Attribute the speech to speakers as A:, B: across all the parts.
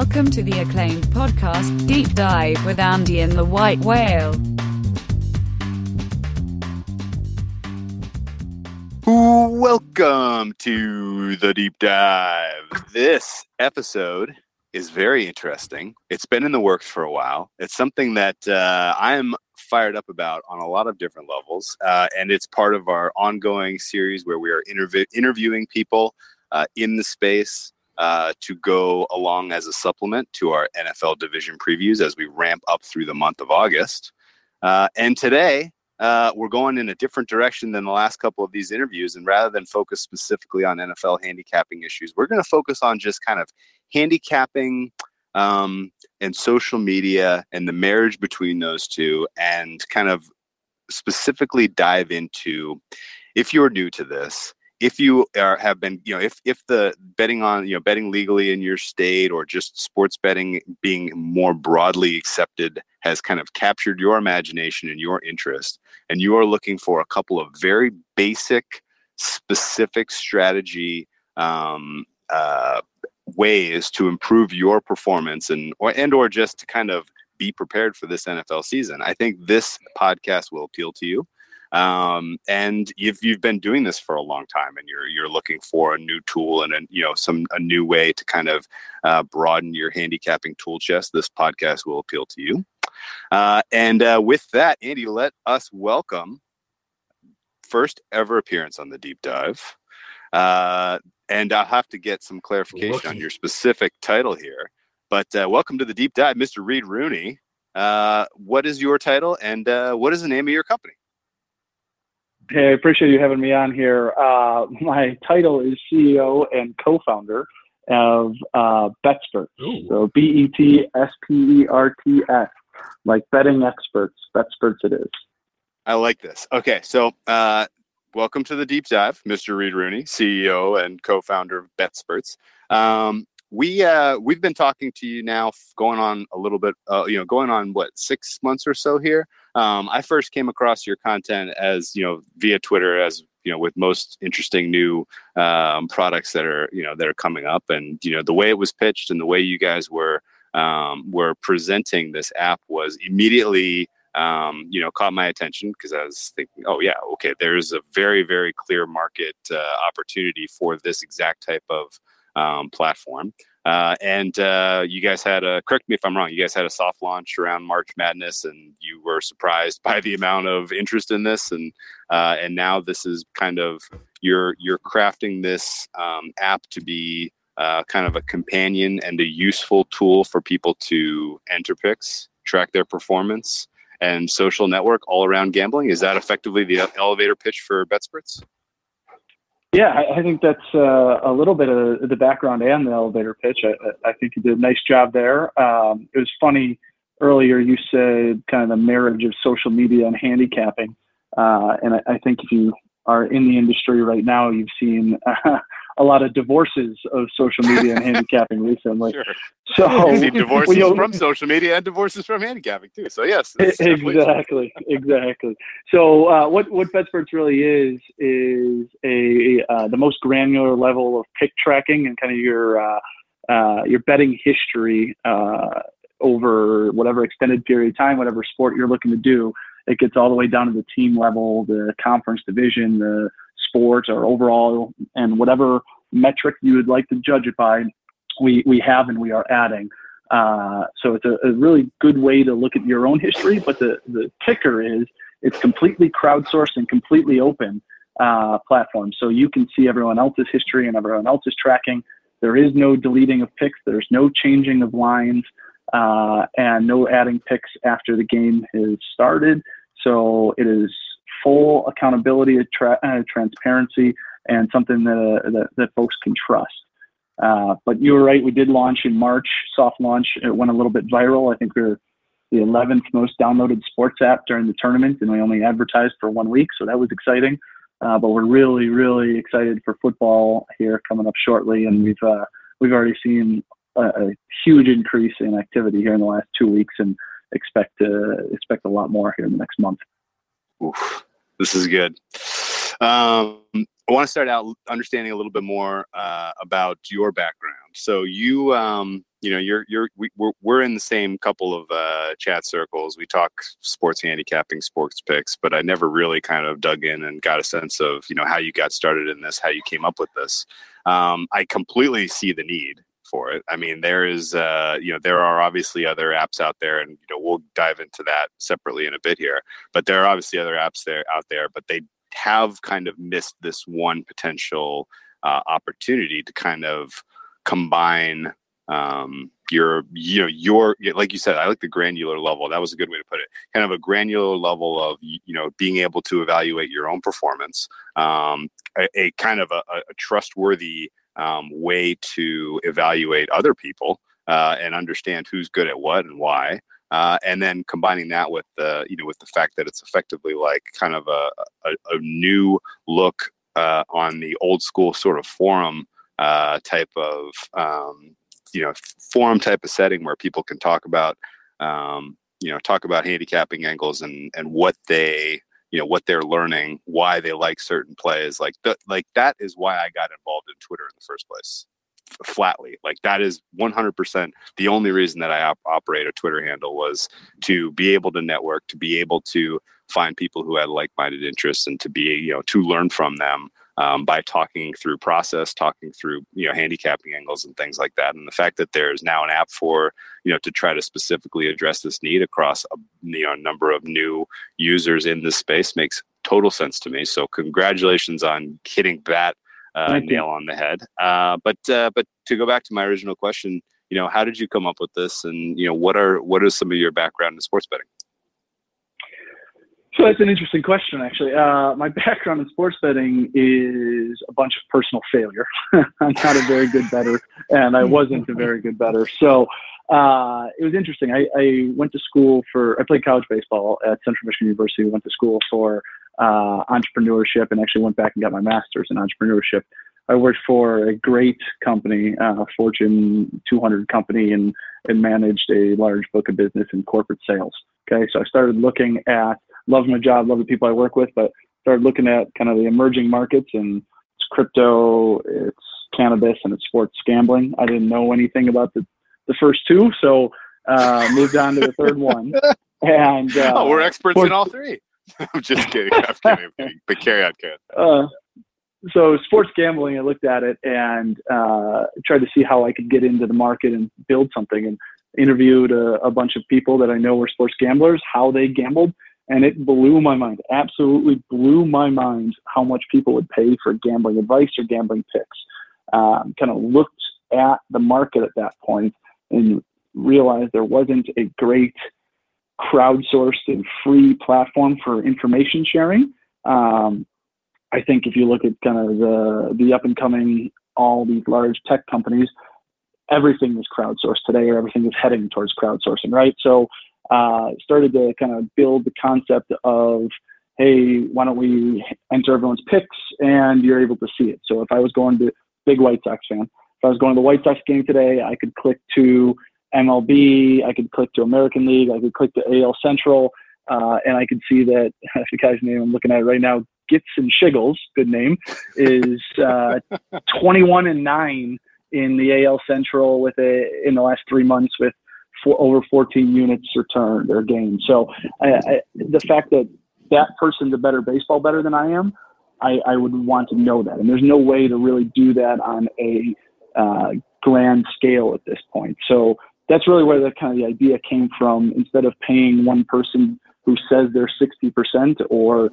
A: Welcome to the acclaimed podcast, Deep Dive with Andy and the White Whale.
B: Welcome to the deep dive. This episode is very interesting. It's been in the works for a while. It's something that uh, I'm fired up about on a lot of different levels, uh, and it's part of our ongoing series where we are interv- interviewing people uh, in the space uh, to go along as a supplement to our NFL division previews as we ramp up through the month of August. Uh, and today, uh, we're going in a different direction than the last couple of these interviews. And rather than focus specifically on NFL handicapping issues, we're going to focus on just kind of handicapping um, and social media and the marriage between those two, and kind of specifically dive into if you're new to this if you are have been you know if if the betting on you know betting legally in your state or just sports betting being more broadly accepted has kind of captured your imagination and your interest and you are looking for a couple of very basic specific strategy um, uh, ways to improve your performance and or and or just to kind of be prepared for this NFL season I think this podcast will appeal to you um, and if you've been doing this for a long time and you're you're looking for a new tool and a, you know some a new way to kind of uh, broaden your handicapping tool chest, this podcast will appeal to you. Uh, and uh, with that, Andy, let us welcome first ever appearance on the deep dive. Uh, and I'll have to get some clarification on your specific title here. But uh, welcome to the deep dive, Mr. Reid Rooney. Uh, what is your title and what is the name of your company?
C: Hey, I appreciate you having me on here. Uh, my title is CEO and co-founder of uh, BetSperts. So B E T S P E R T S, like betting experts. BetSperts it is.
B: I like this. Okay, so uh, welcome to the deep dive, Mr. Reid Rooney, CEO and co-founder of BetSperts. Um, we uh, we've been talking to you now, going on a little bit, uh, you know, going on what six months or so here. Um, I first came across your content as you know via Twitter, as you know, with most interesting new um, products that are you know that are coming up, and you know the way it was pitched and the way you guys were um, were presenting this app was immediately um, you know caught my attention because I was thinking, oh yeah, okay, there's a very very clear market uh, opportunity for this exact type of um, platform. Uh, and uh, you guys had a correct me if I'm wrong. You guys had a soft launch around March Madness, and you were surprised by the amount of interest in this. And uh, and now this is kind of you're you're crafting this um, app to be uh, kind of a companion and a useful tool for people to enter picks, track their performance, and social network all around gambling. Is that effectively the elevator pitch for BetSperts?
C: Yeah, I, think that's uh, a little bit of the background and the elevator pitch. I, I think you did a nice job there. Um, it was funny earlier you said kind of the marriage of social media and handicapping, uh, and I, I think if you are in the industry right now, you've seen uh, a lot of divorces of social media and handicapping recently. Sure.
B: So see divorces you know, from social media and divorces from handicapping too. So yes,
C: exactly, exactly. So uh, what what BetSperts really is is a uh, the most granular level of pick tracking and kind of your uh, uh your betting history uh, over whatever extended period of time, whatever sport you're looking to do. It gets all the way down to the team level, the conference division, the sport or overall and whatever metric you would like to judge it by, we, we have and we are adding. Uh, so it's a, a, really good way to look at your own history. But the, the kicker is it's completely crowdsourced and completely open uh, platform. So you can see everyone else's history and everyone else's tracking. There is no deleting of picks. There's no changing of lines uh, and no adding picks after the game has started. So it is full accountability, tra- uh, transparency, and something that, uh, that, that folks can trust. Uh, but you were right. We did launch in March, soft launch. It went a little bit viral. I think we are the 11th most downloaded sports app during the tournament, and we only advertised for one week, so that was exciting. Uh, but we're really, really excited for football here coming up shortly, and we've uh, we've already seen a, a, huge increase in activity here in the last two weeks, and expect to expect a lot more here in the next month.
B: Oof. This is good. Um, I want to start out understanding a little bit more uh, about your background. So you um, you know, you're you're we, we're we're in the same couple of uh, chat circles. We talk sports handicapping, sports picks, but I never really kind of dug in and got a sense of you know how you got started in this, how you came up with this. Um, I completely see the need for it. I mean, there is, uh, you know, there are obviously other apps out there, and you know, we'll dive into that separately in a bit here. But there are obviously other apps there out there, but they have kind of missed this one potential uh, opportunity to kind of combine um, your you know your like you said i like the granular level that was a good way to put it kind of a granular level of you know being able to evaluate your own performance um, a, a, kind of a, a trustworthy um, way to evaluate other people uh, and understand who's good at what and why uh, and then combining that with the you know with the fact that it's effectively like kind of a, a, a new look uh, on the old school sort of forum uh, type of um, you know forum type of setting where people can talk about um, you know talk about handicapping angles and and what they you know what they're learning why they like certain plays like th- like that is why i got involved in twitter in the first place flatly like that is 100% the only reason that i op- operate a twitter handle was to be able to network to be able to find people who had like-minded interests and to be you know to learn from them um, by talking through process, talking through you know handicapping angles and things like that. And the fact that there's now an app for you know to try to specifically address this need across a you know number of new users in this space makes total sense to me. So congratulations on hitting that uh, nail on the head. Uh, but uh, but to go back to my original question, you know, how did you come up with this, and you know, what are what is some of your background in sports betting?
C: So that's an interesting question, actually. Uh, my background in sports betting is a bunch of personal failure. I'm not a very good bettor, and I wasn't a very good bettor. So uh, it was interesting. I, I, went to school for, I played college baseball at Central Michigan University. Went to school for uh, entrepreneurship and actually went back and got my master's in entrepreneurship. I worked for a great company, uh, Fortune 200 company, and, and managed a large book of business in corporate sales. Okay, so I started looking at love my job, love the people I work with, but started looking at kind of the emerging markets and it's crypto, it's cannabis, and it's sports gambling. I didn't know anything about the, the first two, so uh, moved on to the third one. And uh,
B: oh, we're experts sports, in all three. I'm just kidding. I'm kidding. But carry on, Ken.
C: Uh, so sports gambling, I looked at it and uh, tried to see how I could get into the market and build something. And interviewed a, a bunch of people that I know were sports gamblers, how they gambled, and it blew my mind. Absolutely blew my mind how much people would pay for gambling advice or gambling picks. Um, kind of looked at the market at that point and realized there wasn't a great crowdsourced and free platform for information sharing. Um, I think if you look at kind of the the up and coming all these large tech companies, everything is crowdsourced today, or everything is heading towards crowdsourcing, right? So uh, started to kind of build the concept of, hey, why don't we enter everyone's picks and you're able to see it. So if I was going to big White Sox fan, if I was going to the White Sox game today, I could click to MLB, I could click to American League, I could click to AL Central, uh, and I could see that the guy's name I'm looking at right now, Gitson Shiggles, good name, is uh, 21 and nine in the AL Central with a in the last three months with for over 14 units returned or gained. So I, I, the fact that that person's a better baseball better than I am, I, I, would want to know that. And there's no way to really do that on a uh, grand scale at this point. So that's really where the kind of the idea came from. Instead of paying one person who says they're 60% or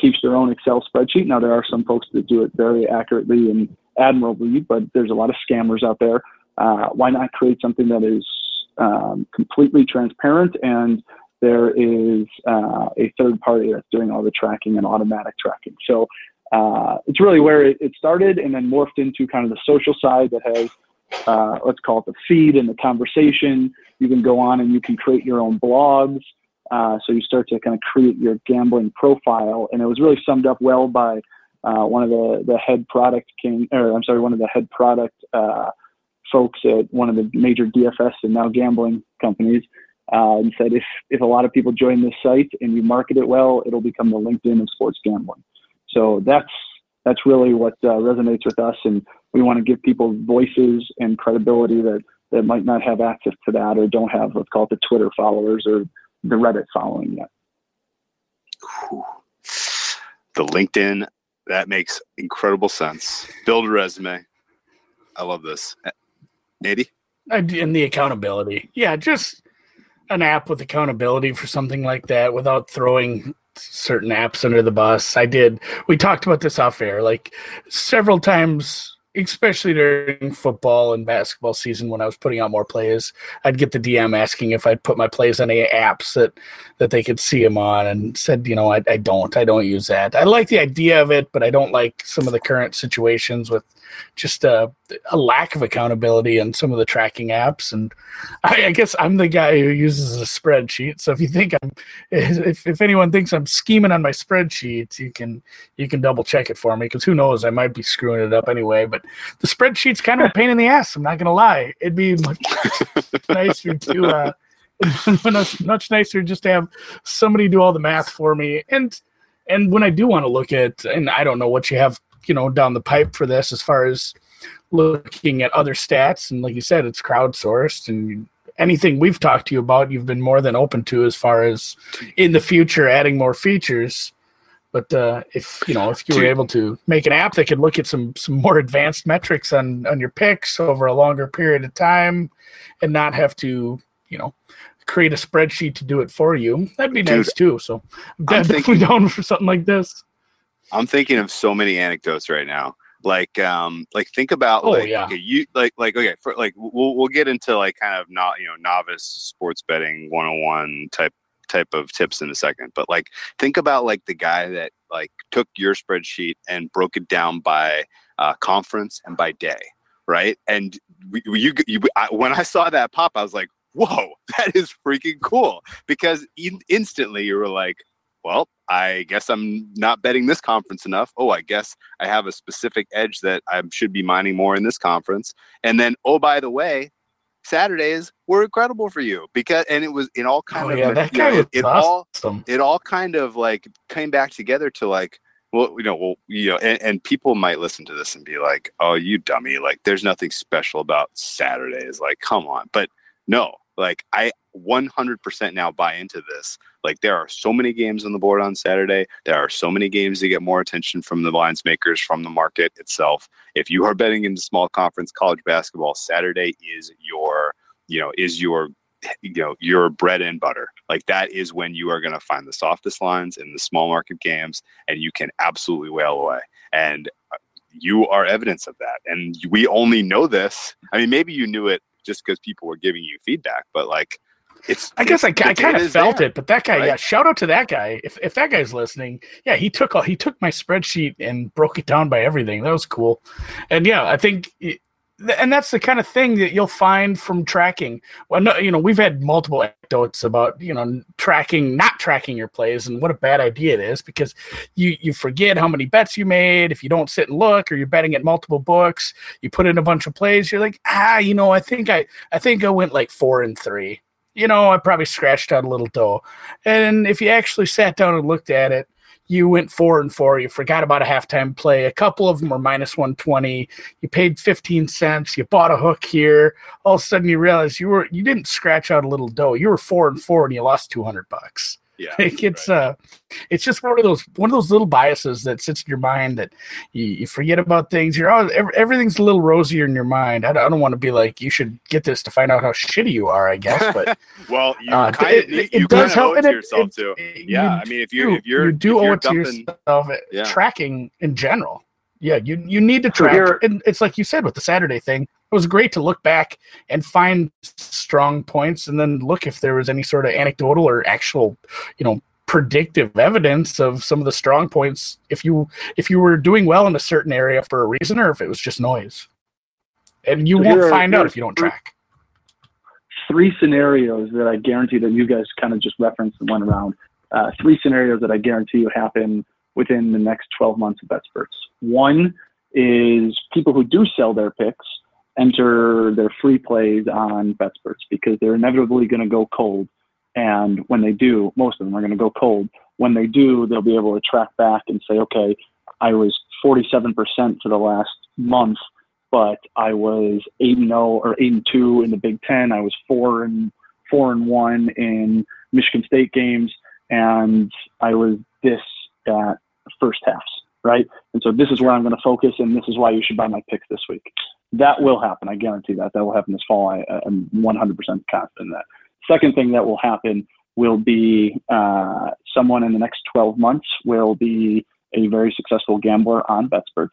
C: keeps their own Excel spreadsheet. Now there are some folks that do it very accurately and admirably, but there's a lot of scammers out there. Uh, why not create something that is um, completely transparent and there is uh, a third party that's doing all the tracking and automatic tracking. So uh, it's really where it, it, started and then morphed into kind of the social side that has, uh, let's call it the feed and the conversation. You can go on and you can create your own blogs. Uh, so you start to kind of create your gambling profile. And it was really summed up well by uh, one of the, the head product king, or I'm sorry, one of the head product uh, folks at one of the major DFS and now gambling companies uh, and said if if a lot of people join this site and you market it well, it'll become the LinkedIn of sports gambling. So that's that's really what uh, resonates with us, and we want to give people voices and credibility that that might not have access to that or don't have let's call it the Twitter followers or the Reddit following yet.
B: The LinkedIn that makes incredible sense. Build a resume. I love this. Nady?
D: Uh, and the accountability. Yeah, just an app with accountability for something like that without throwing certain apps under the bus. I did. We talked about this off air like several times especially during football and basketball season when I was putting out more plays, I'd get the DM asking if I'd put my plays on any apps that that they could see them on, and said, you know, I, I don't, I don't use that. I like the idea of it, but I don't like some of the current situations with just a, a lack of accountability in some of the tracking apps. And I, I, guess I'm the guy who uses a spreadsheet. So if you think I'm, if, if anyone thinks I'm scheming on my spreadsheet, you can you can double check it for me because who knows, I might be screwing it up anyway. But the spreadsheet's kind of a pain in the ass. I'm not gonna lie. It'd be much nicer to. Uh, much nicer just to have somebody do all the math for me and and when I do want to look at, and I don't know what you have you know down the pipe for this as far as looking at other stats and like you said it's crowdsourced and anything we've talked to you about you've been more than open to as far as in the future adding more features. But uh, if you know if you were able to make an app that could look at some some more advanced metrics on on your picks over a longer period of time and not have to you know create a spreadsheet to do it for you that'd be Dude, nice too. So I'm definitely thinking, down for something like this.
B: I'm thinking of so many anecdotes right now. Like, um, like think about oh, like yeah. okay, you like like okay, for like we'll we'll get into like kind of not you know novice sports betting 101 type type of tips in a second, but like think about like the guy that like took your spreadsheet and broke it down by uh, conference and by day, right? And we, you, you I, when I saw that pop, I was like, whoa, that is freaking cool because in, instantly you were like, well, I guess I'm not betting this conference enough. Oh, I guess I have a specific edge that I should be mining more in this conference. And then, oh, by the way, Saturdays were incredible for you because, and it was in all kind oh, of,
D: yeah, that guy know, it, it awesome.
B: all, it all kind of like came back together to like, well, you know, well, you know, and, and people might listen to this and be like, "Oh, you dummy! Like, there's nothing special about Saturdays. Like, come on!" But no, like I 100% now buy into this. Like there are so many games on the board on Saturday. There are so many games that get more attention from the lines makers, from the market itself. If you are betting into small conference college basketball, Saturday is your, you know, is your you know your bread and butter like that is when you are going to find the softest lines in the small market games and you can absolutely whale away and uh, you are evidence of that and we only know this i mean maybe you knew it just because people were giving you feedback. But like, it's.
D: I guess I, I kind of felt there, it, but that guy, right? yeah. Shout out to that guy. If if that guy's listening, yeah, he took all he took my spreadsheet and broke it down by everything. That was cool, and yeah, I think and that's the kind of thing that you'll find from tracking. Well, no, you know, we've had multiple anecdotes about you know tracking, not tracking your plays, and what a bad idea it is because you you forget how many bets you made if you don't sit and look, or you're betting at multiple books. You put in a bunch of plays, you're like, ah, you know, I think I I think I went like four and three. You know, I probably scratched out a little dough. And if you actually sat down and looked at it, you went four and four. You forgot about a halftime play. A couple of them were minus 120. You paid 15 cents. You bought a hook here. All of a sudden, you realize you were you didn't scratch out a little dough. You were four and four, and you lost 200 bucks.
B: Yeah,
D: it's right. uh, it's just one of those one of those little biases that sits in your mind that you, you forget about things. You're all everything's a little rosier in your mind. I don't, I don't, want to be like you should get this to find out how shitty you are. I guess, but
B: well, you uh, kind of it, it, does help it, to yourself it, too. yeah, I mean, if you if you're
D: you do owe it to yourself. Yeah. Tracking in general, yeah, you you need to track. and it's like you said with the Saturday thing it was great to look back and find strong points and then look if there was any sort of anecdotal or actual you know predictive evidence of some of the strong points if you if you were doing well in a certain area for a reason or if it was just noise. And you so won't find out if you don't track.
C: three scenarios that i guarantee that you guys kind of just referenced and went around uh, three scenarios that i guarantee you happen within the next 12 months of BetSperts. One is people who do sell their picks enter their free plays on BetSperts because they're inevitably going to go cold. And when they do, most of them are going to go cold. When they do, they'll be able to track back and say, okay, I was 47% for the last month but I was eight and zero or eight and two in the Big Ten. I was four and four and one in Michigan State games, and I was this at first halves, right? And so this is where I'm going to focus, and this is why you should buy my picks this week. That will happen. I guarantee that. That will happen this fall. I, I'm 100% confident in that. Second thing that will happen will be uh, someone in the next 12 months will be a very successful gambler on BetSperts.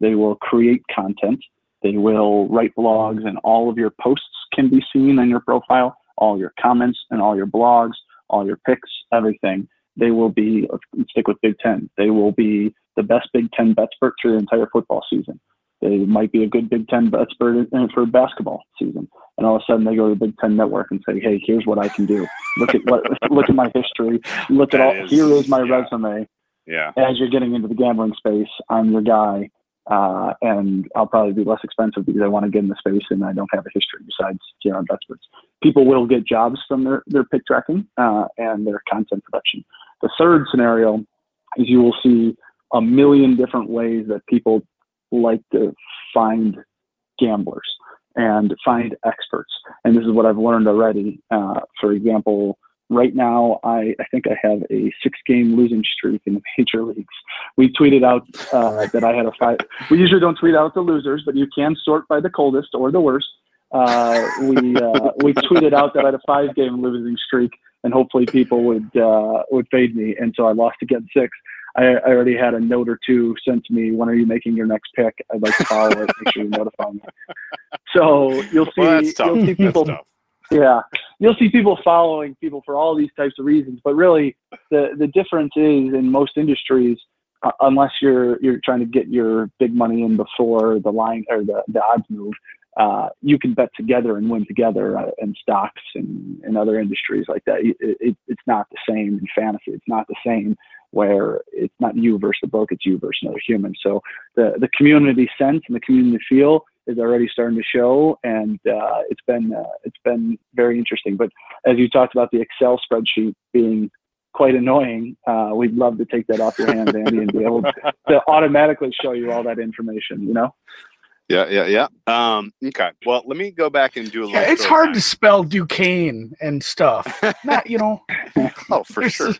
C: They will create content. They will write blogs, and all of your posts can be seen on your profile, all your comments and all your blogs, all your picks, everything. They will be, stick with Big Ten, they will be the best Big Ten BetSpert through the entire football season. They might be a good Big Ten BetSpert for basketball season. And all of a sudden they go to the Big Ten Network and say, hey, here's what I can do. Look at what, look at my history. Look at all, is, here is my yeah. resume.
B: Yeah.
C: As you're getting into the gambling space, I'm your guy uh, and I'll probably be less expensive because I want to get in the space and I don't have a history besides here on BetSperts. People will get jobs from their, their pick tracking uh, and their content production. The third scenario is you will see a million different ways that people like to find gamblers and find experts. And this is what I've learned already. Uh, for example, right now I, I think I have a six game losing streak in the major leagues. We tweeted out uh, that I had a five. We usually don't tweet out the losers, but you can sort by the coldest or the worst. Uh, we uh, we tweeted out that I had a five game losing streak, and hopefully people would uh, would fade me. And so I lost again six. I, I, already had a note or two sent to me. When are you making your next pick? I'd like to follow it. Make sure you notify me. So you'll see. Well, you'll see people yeah, you'll see people following people for all these types of reasons. But really, the the difference is in most industries, uh, unless you're you're trying to get your big money in before the line or the, the odds move, uh, you can bet together and win together uh, in stocks and, and other industries like that. It, it, it's not the same in fantasy. It's not the same where it's not you versus the book, it's you versus another human. So the the community sense and the community feel is already starting to show, and uh, it's been uh, it's been very interesting. But as you talked about the Excel spreadsheet being quite annoying, uh, we'd love to take that off your hands, Andy, and be able to automatically show you all that information. You know.
B: Yeah, yeah, yeah. Um, okay. Well, let me go back and do a little.
D: It's hard time. to spell Duquesne and stuff. Not, you know.
B: oh, for sure.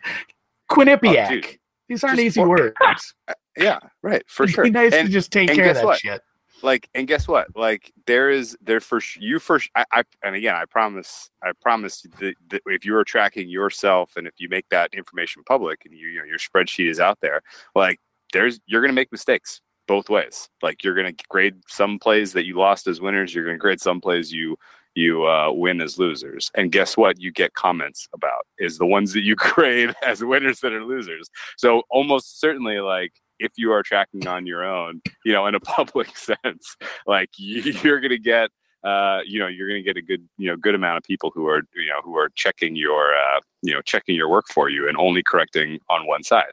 D: Quinnipiac. Oh, These aren't easy words.
B: Yeah, right. For sure.
D: It'd
B: sure.
D: Be nice and, to just take care of that what? shit
B: like and guess what like there is there for you for I, I and again i promise i promise that, that, if you are tracking yourself and if you make that information public and you, you know your spreadsheet is out there like there's you're going to make mistakes both ways. Like you're going to grade some plays that you lost as winners you're going to grade some plays you you uh, win as losers. And guess what you get comments about is the ones that you grade as winners that are losers. So almost certainly like if you are tracking on your own, you know, in a public sense, like you're going to get, uh, you know, you're going to get a good, you know, good amount of people who are, you know, who are checking your, uh, you know, checking your work for you and only correcting on one side.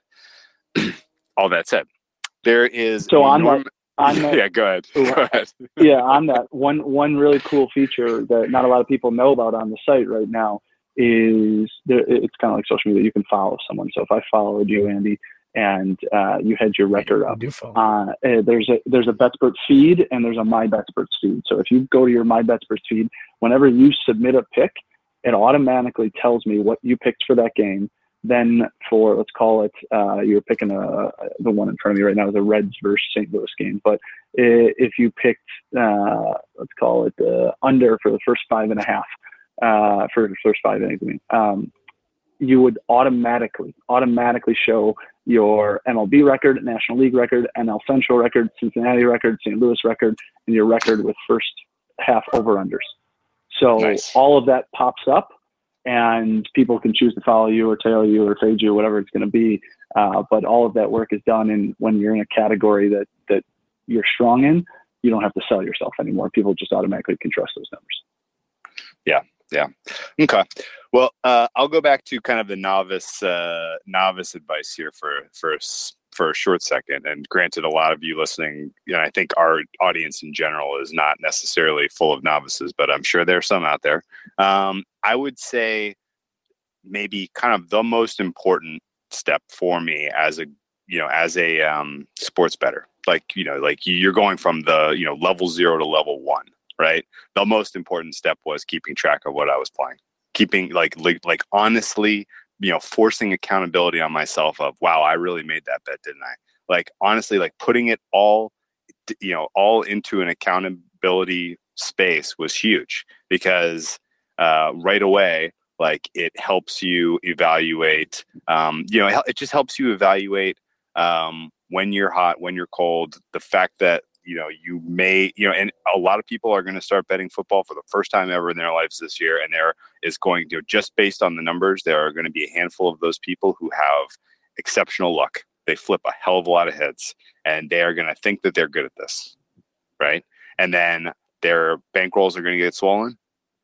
B: All that said, there is
C: so on norm- that, on
B: that, yeah, go ahead. go ahead.
C: yeah, on that one, one really cool feature that not a lot of people know about on the site right now is there, it's kind of like social media. You can follow someone. So if I followed you, Andy, and uh, you had your record up. Uh, eh, there's a there's a BetSpert feed and there's a My BetSpert feed. So if you go to your My BetSpert feed, whenever you submit a pick, it automatically tells me what you picked for that game. Then for let's call it uh, you're picking a the one in front of me right now is a Reds versus St. Louis game. But if you picked uh, let's call it the under for the first five and a half uh, for the first five innings, I mean, um, you would automatically automatically show your MLB record, National League record, NL Central record, Cincinnati record, St. Louis record, and your record with first half over unders. So nice. all of that pops up, and people can choose to follow you or tail you or fade you, whatever it's going to be. Uh, but all of that work is done, and when you're in a category that that you're strong in, you don't have to sell yourself anymore. People just automatically can trust those numbers.
B: Yeah, yeah. Okay. Well, uh, I'll go back to kind of the novice uh, novice advice here for for for a short second. And granted, a lot of you listening, you know, I think our audience in general is not necessarily full of novices, but I'm sure there's some out there. Um, I would say maybe kind of the most important step for me as a you know as a um, sports better like you know like you're going from the you know level zero to level one right the most important step was keeping track of what i was playing keeping like like, like honestly you know forcing accountability on myself of wow i really made that bet didn't i? Like honestly like putting it all you know all into an accountability space was huge because uh, right away like it helps you evaluate um, you know it just helps you evaluate um, when you're hot when you're cold the fact that you know you may you know and a lot of people are going to start betting football for the first time ever in their lives this year and there is going to just based on the numbers there are going to be a handful of those people who have exceptional luck. They flip a hell of a lot of heads and they are going to think that they're good at this right? And then their bankrolls are going to get swollen.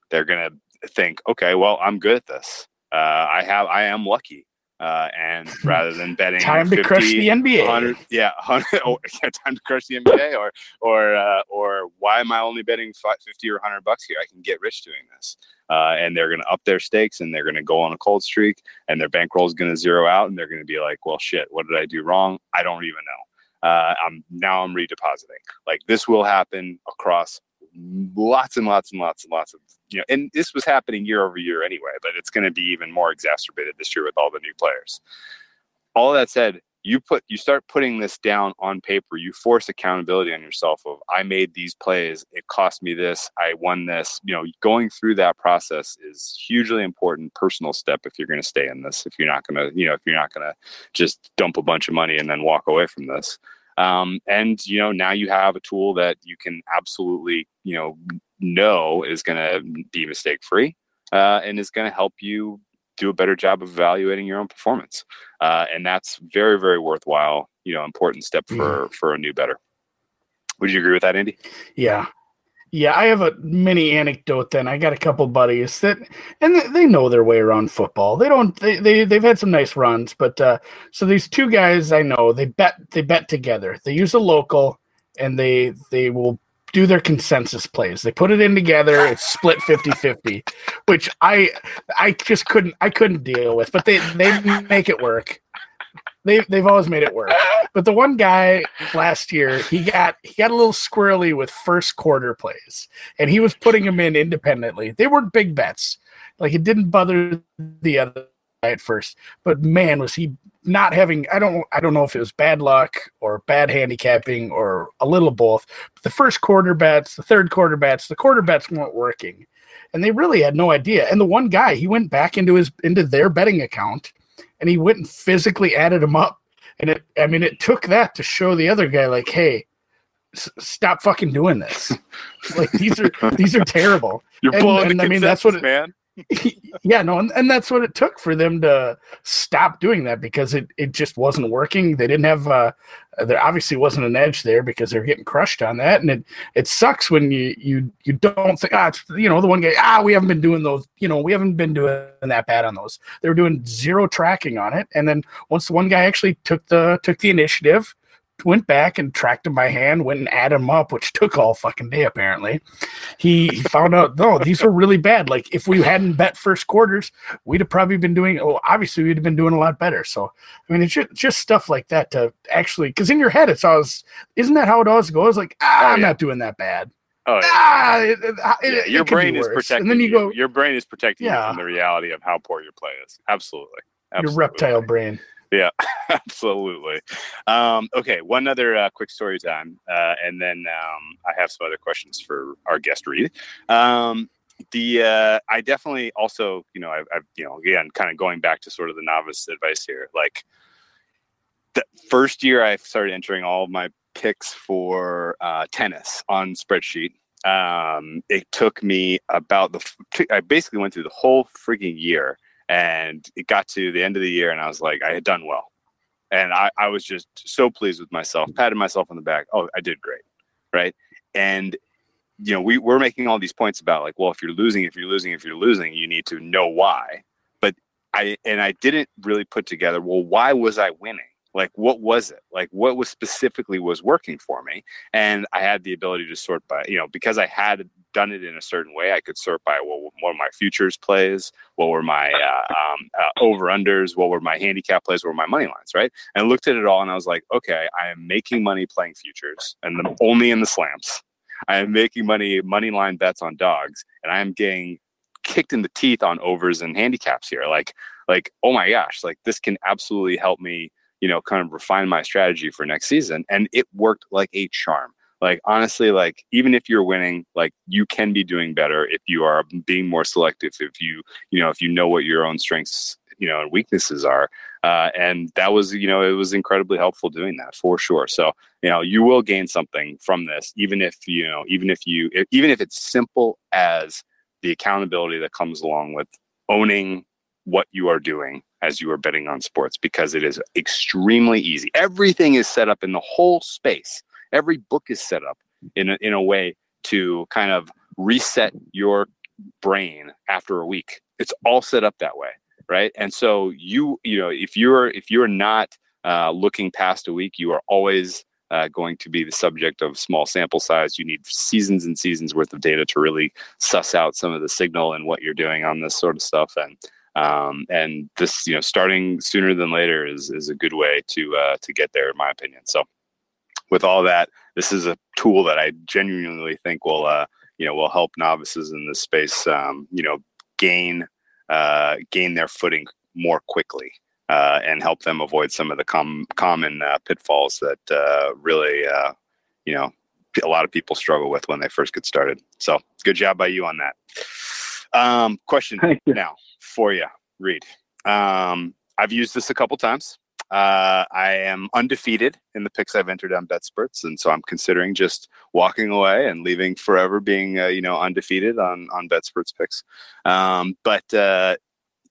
B: They're going to think okay well i'm good at this. Uh, i have i am lucky uh, and rather than betting
D: time to
B: 50,
D: crush the NBA.
B: 100, yeah, 100, oh, yeah, time to crush the NBA, or or uh, or why am I only betting 50 or 100 bucks here? I can get rich doing this. Uh, and they're going to up their stakes and they're going to go on a cold streak and their bankroll is going to zero out and they're going to be like, well, shit, what did I do wrong? I don't even know. Uh, I'm now I'm redepositing. Like this will happen across lots and lots and lots and lots of you know, and this was happening year over year anyway, but it's going to be even more exacerbated this year with all the new players. All that said, you put you start putting this down on paper you force accountability on yourself of i made these plays it cost me this i won this you know going through that process is hugely important personal step if you're going to stay in this if you're not going to you know if you're not going to just dump a bunch of money and then walk away from this um, and you know now you have a tool that you can absolutely you know know is going to be mistake free uh, and is going to help you do a better job of evaluating your own performance uh, and that's very very worthwhile you know important step for
D: Mm.
B: for a new better would you agree with that andy
D: Yeah. Yeah, I have a mini anecdote then. I got a couple buddies that and they, know their way around football. They don't they, they they've had some nice runs, but uh so these two guys I know, they bet they bet together. They use a local and they they will do their consensus plays. They put it in together, it's split 50-50, which I I just couldn't I couldn't deal with, but they they make it work. They they've always made it work. But the one guy last year, he got he got a little squirrely with first quarter plays, and he was putting them in independently. They weren't big bets, like it didn't bother the other guy at first. But man, was he not having? I don't I don't know if it was bad luck or bad handicapping or a little of both. But the first quarter bets, the third quarter bets, the quarter bets weren't working, and they really had no idea. And the one guy, he went back into his into their betting account, and he went and physically added them up and it, I mean, it took that to show the other guy, like, hey, s- stop fucking doing this. like these are these are terrible.
B: you're
D: And-
B: blowing
D: and
B: the
D: I mean, that's what
B: consensus, man
D: yeah, no, and, and that's what it took for them to stop doing that because it, it just wasn't working. They didn't have uh there obviously wasn't an edge there because they're getting crushed on that. And it it sucks when you you you don't think ah you know the one guy ah we haven't been doing those you know we haven't been doing that bad on those. They were doing zero tracking on it. And then once the one guy actually took the took the initiative, went back and tracked him by hand, went and added him up, which took all fucking day apparently. He, he found out no, these were really bad. Like if we hadn't bet first quarters, we'd have probably been doing. Oh, obviously we'd have been doing a lot better. So I mean, it's just, just stuff like that to actually because in your head it's always isn't that how it always goes? Like ah,
B: Oh,
D: I'm
B: yeah.
D: not doing that bad.
B: oh yeah.
D: Ah, it, it-
B: Yeah, your
D: it could be
B: brain is protecting
D: and then you go
B: Your brain is protecting you from the reality of how poor your play is. Absolutely.
D: your reptile brain.
B: Yeah, absolutely. Um, okay, one other uh, quick story time, uh, and then um, I have some other questions for our guest Reid. Um, the uh, I definitely also, you know, I've, I've you know, again, kind of going back to sort of the novice advice here. Like the first year, I started entering all my picks for uh, tennis on spreadsheet. Um, it took me about the. I basically went through the whole freaking year and it got to the end of the year and i was like i had done well. And i, I was just so pleased with myself patted myself on the back oh i did great right? And you know we, we're making all these points about like well if you're losing if you're losing if you're losing you need to know why. But i and i didn't really put together well why was i winning like what was it? Like what was specifically was working for me? And i had the ability to sort by you know because i had done it in a certain way i could sort by what, what were my futures plays what were my uh, um, uh, over unders what were my handicap plays what were my money lines right? And I looked at it all and i was like okay i am making money playing futures and the, only in the slams. I am making money money line bets on dogs and i am getting kicked in the teeth on overs and handicaps here. Like like oh my gosh like this can absolutely help me you know, kind of refine my strategy for next season. And it worked like a charm. Like honestly, like even if you're winning, like you can be doing better if you are being more selective. If you, you know, if you know what your own strengths, you know, and weaknesses are. Uh, and that was, you know, it was incredibly helpful doing that for sure. So, you know, you will gain something from this, even if you know, even if you, even if it's simple as the accountability that comes along with owning what you are doing as you are betting on sports because it is extremely easy. Everything is set up in the whole space. Every book is set up in a, in a way to kind of reset your brain after a week. It's all set up that way, right? And so you you know if you're if you're not uh, looking past a week, you are always uh, going to be the subject of small sample size. You need seasons and seasons worth of data to really suss out some of the signal and what you're doing on this sort of stuff. And um, and this, you know, starting sooner than later is is a good way to uh, to get there, in my opinion. So, with all that, this is a tool that I genuinely think will, uh, you know, will help novices in this space, um, you know, gain uh, gain their footing more quickly. Uh, and help them avoid some of the com- common uh, pitfalls that uh, really, uh, you know, a lot of people struggle with when they first get started. So, good job by you on that. Um, question now for you, Reid. Um, I've used this a couple times. Uh, I am undefeated in the picks I've entered on BetSperts, and so I'm considering just walking away and leaving forever, being uh, you know undefeated on on BetSperts picks. Um, but uh,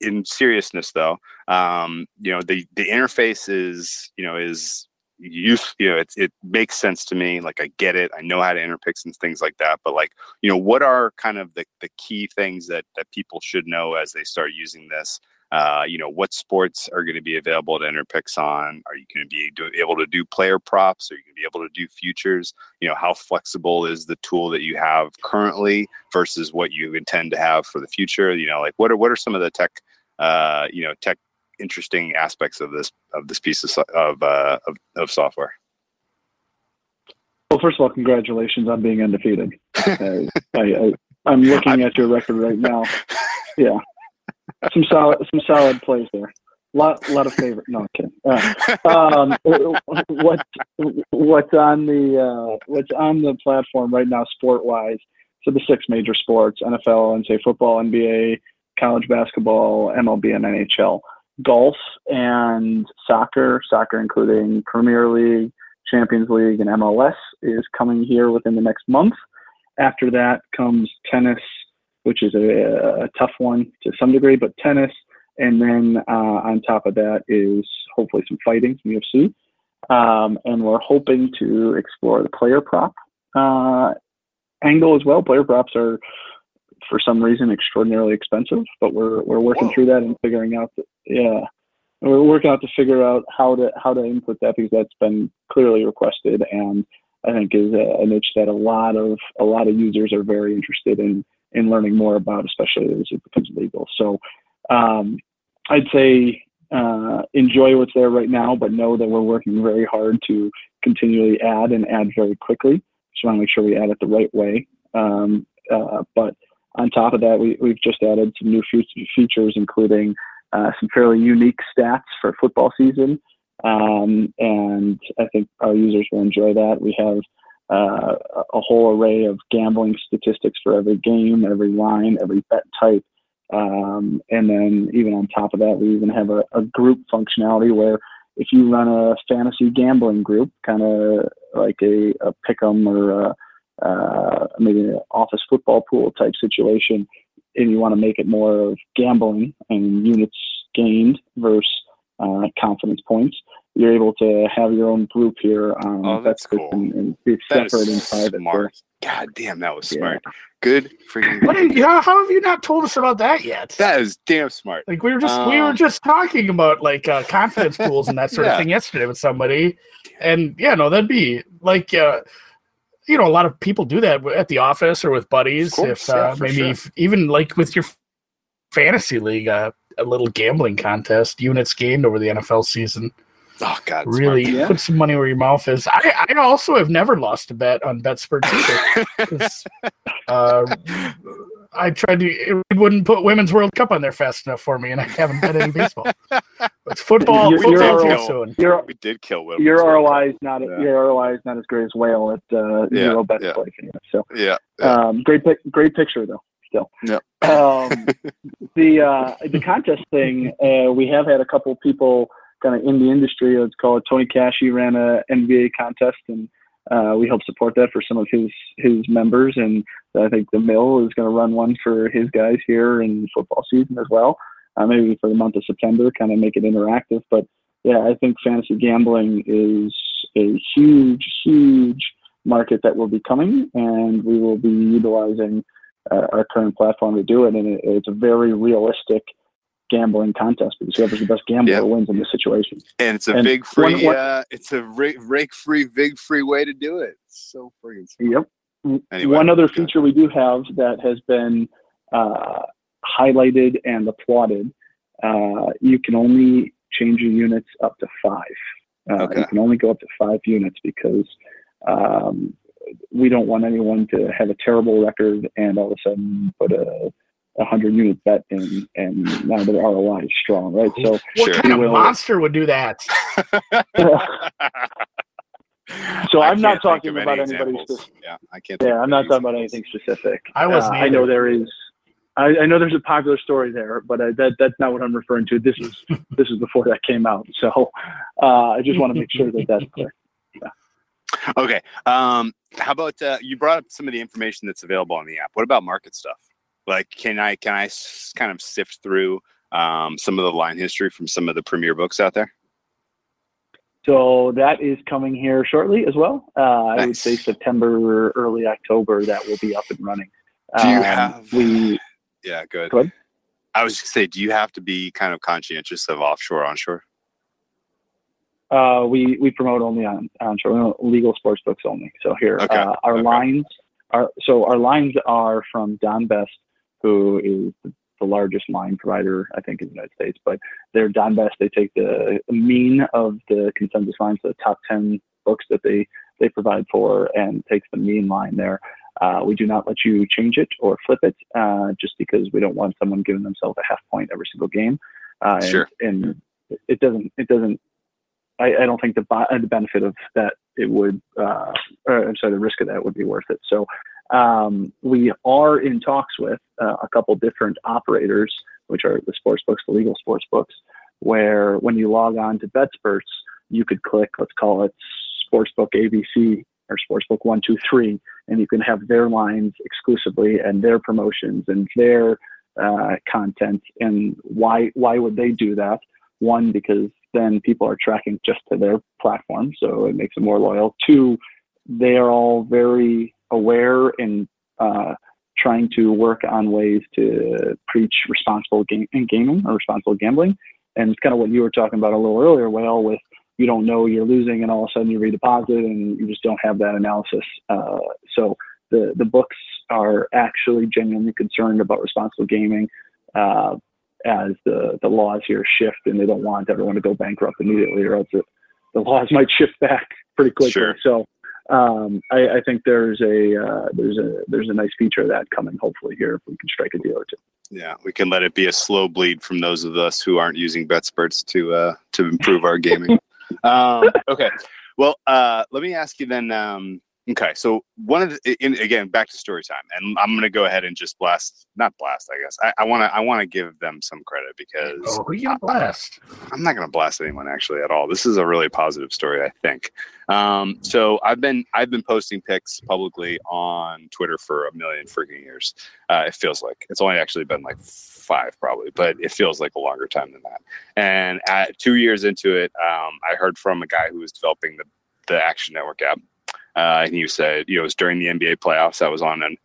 B: in seriousness, though, um, you know the the interface is you know is use you know it, it makes sense to me like i get it i know how to enter picks and things like that but like you know what are kind of the, the key things that that people should know as they start using this? Uh, you know what sports are going to be available to enter picks on? Are you going to be do, able to do player props? Are you going to be able to do futures? You know how flexible is the tool that you have currently versus what you intend to have for the future? You know like what are what are some of the tech uh, you know tech interesting aspects of this of this piece of of, uh, of, of software.
C: Well, first of all, congratulations on being undefeated. I, I, am looking at your record right now. Yeah, some solid some solid plays there. Lot lot of favorite. No, okay. Uh, um, what what's on the uh, what's on the platform right now, sport wise? So the six major sports: NFL, and say football, NBA, college basketball, MLB, and NHL golf and soccer, soccer including Premier League, Champions League, and MLS is coming here within the next month. After that comes tennis, which is a, a tough one to some degree, but tennis. And then uh, on top of that is hopefully some fighting, some UFC. Um, and we're hoping to explore the player prop uh, angle as well. Player props are for some reason extraordinarily expensive, but we're we're working Whoa. through that and figuring out that yeah, we're working out to figure out how to how to input that because that's been clearly requested and I think is a, niche that a lot of a lot of users are very interested in in learning more about, especially as it becomes legal. So um, I'd say uh, enjoy what's there right now, but know that we're working very hard to continually add and add very quickly. Just want to make sure we add it the right way. Um, uh, but on top of that, we, we've just added some new features, including uh, some fairly unique stats for football season. Um, and I think our users will enjoy that. We have uh, a whole array of gambling statistics for every game, every line, every bet type. Um, and then even on top of that, we even have a, a group functionality where if you run a fantasy gambling group, kind of like a, a pick'em or a, uh, maybe an office football pool type situation, and you want to make it more of gambling and units gained versus uh, confidence points, you're able to have your own group here on
B: Oh, that's
C: BetSperts
B: cool.
C: and, and be
B: That
C: separate and private.
B: smart. God damn, that was
C: Yeah.
B: smart. Good freaking.
D: What? Did, how, how have you not told us about that yet?
B: That is damn smart.
D: Like we were just we were
B: Um,
D: just talking about like uh, confidence pools and that sort
B: Yeah.
D: of thing yesterday with somebody, and yeah, no, that'd be like uh, you know a lot of people do that at the office or with buddies.
B: Course,
D: if uh,
B: for
D: maybe
B: sure.
D: if, even like with your fantasy league, uh, a little gambling contest, units gained over the NFL season.
B: Oh God,
D: really
C: Yeah.
D: put some money where your mouth is. I, I also have never lost a bet on BetSpert either. uh, I tried to, it wouldn't put Women's World Cup on there fast enough for me, and I haven't bet any baseball. It's football.
C: You're-
D: football
C: you're-
D: too soon.
C: Your
B: we did kill Will.
C: your ROI is not
B: Yeah.
C: your ROI is not as great as whale at uh,
B: Yeah,
C: zero bet
B: yeah.
C: play. So
B: Yeah. yeah.
C: um, great pic- great picture though. Still.
B: Yeah.
C: Um, the uh, the contest thing, uh, we have had a couple people kind of in the industry. Let's call it Tony Cash. He ran a NBA contest, and uh, we help support that for some of his his members. And I think the Mill is going to run one for his guys here in football season as well. Uh, maybe for the month of September, kind of make it interactive. But yeah, I think fantasy gambling is a huge, huge market that will be coming, and we will be utilizing uh, our current platform to do it. And it, it's a very realistic gambling contest because whoever's the best gambler
B: Yep.
C: wins in this situation.
B: and it's a
C: and
B: big free.
C: one- one-
B: uh, it's a rake, free, big free way to do it. It's so free.
C: Yep.
B: Anyway,
C: One other feature we do have that has been uh, highlighted and applauded. Uh, you can only change your units up to five. Uh,
B: Okay.
C: You can only go up to five units because um, we don't want anyone to have a terrible record and all of a sudden put a, a hundred unit bet in, and now their ROI is strong, right? So
D: What
B: Sure.
D: kind of
C: Will-
D: monster would do that?
C: So
B: I
C: I'm not talking about
B: any
C: anybody
B: examples.
C: spec-
B: Yeah, I can't.
C: Yeah, I'm not
B: any
C: talking about anything specific.
D: I wasn't
C: Uh, I know there is. I, I know there's a popular story there, but uh, that that's not what I'm referring to. This is this is before that came out, so uh, I just want to make sure that that's clear.
B: Okay. Um, how about uh, you brought up some of the information that's available on the app? What about market stuff? Like, can I can I s- kind of sift through um, some of the line history from some of the premier books out there?
C: So that is coming here shortly as well. Uh, I would say September, early October, that will be up and running.
B: Do you
C: Um,
B: have-
C: we?
B: Yeah, good.
C: Go ahead.
B: I was just say, do you have to be kind of conscientious of offshore, onshore?
C: Uh, we we promote only on onshore legal sports books only. So here,
B: Okay,
C: uh, our
B: okay.
C: lines are so our lines are from Don Best, who is the, the largest line provider I think in the United States. But they're Don Best. They take the mean of the consensus lines, the top ten books that they they provide for, and takes the mean line there. Uh, we do not let you change it or flip it, uh, just because we don't want someone giving themselves a half point every single game. Uh, and-
B: Sure.
C: and it doesn't it doesn't I, I don't think the, the benefit of that it would, uh, or, I'm sorry, the risk of that would be worth it. So um, we are in talks with uh, a couple different operators, which are the sports books, the legal sports books, where when you log on to BetSperts, you could click, let's call it Sportsbook ABC or Sportsbook One Two Three, and you can have their lines exclusively and their promotions and their uh, content. And why why would they do that? One, because then people are tracking just to their platform, so it makes them more loyal. Two, they are all very aware and uh, trying to work on ways to preach responsible game- gaming or responsible gambling. And it's kind of what you were talking about a little earlier, Whale, with you don't know you're losing and all of a sudden you redeposit and you just don't have that analysis. Uh, so the, the books are actually genuinely concerned about responsible gaming. Uh, as the, the laws here shift and they don't want everyone to go bankrupt immediately or else it, the laws might shift back pretty quickly.
B: Sure.
C: So um, I, I think there's a uh, there's a there's a nice feature of that coming hopefully here if we can strike a deal or two.
B: Yeah, we can let it be a slow bleed from those of us who aren't using BetSperts to uh, to improve our gaming. um, okay, well, uh, let me ask you then. Um, Okay, so one of the in, again back to story time, and I'm gonna go ahead and just blast, not blast, I guess. I want to I want to give them some credit because
D: oh, who you gonna blast?
B: I, am not gonna blast anyone actually at all. This is a really positive story, I think. Um, so I've been I've been posting pics publicly on Twitter for a million freaking years. Uh, it feels like it's only actually been like five probably, but it feels like a longer time than that. And at two years into it, um, I heard from a guy who was developing the the Action Network app uh, and you said, you know, it was during the NBA playoffs. I was on an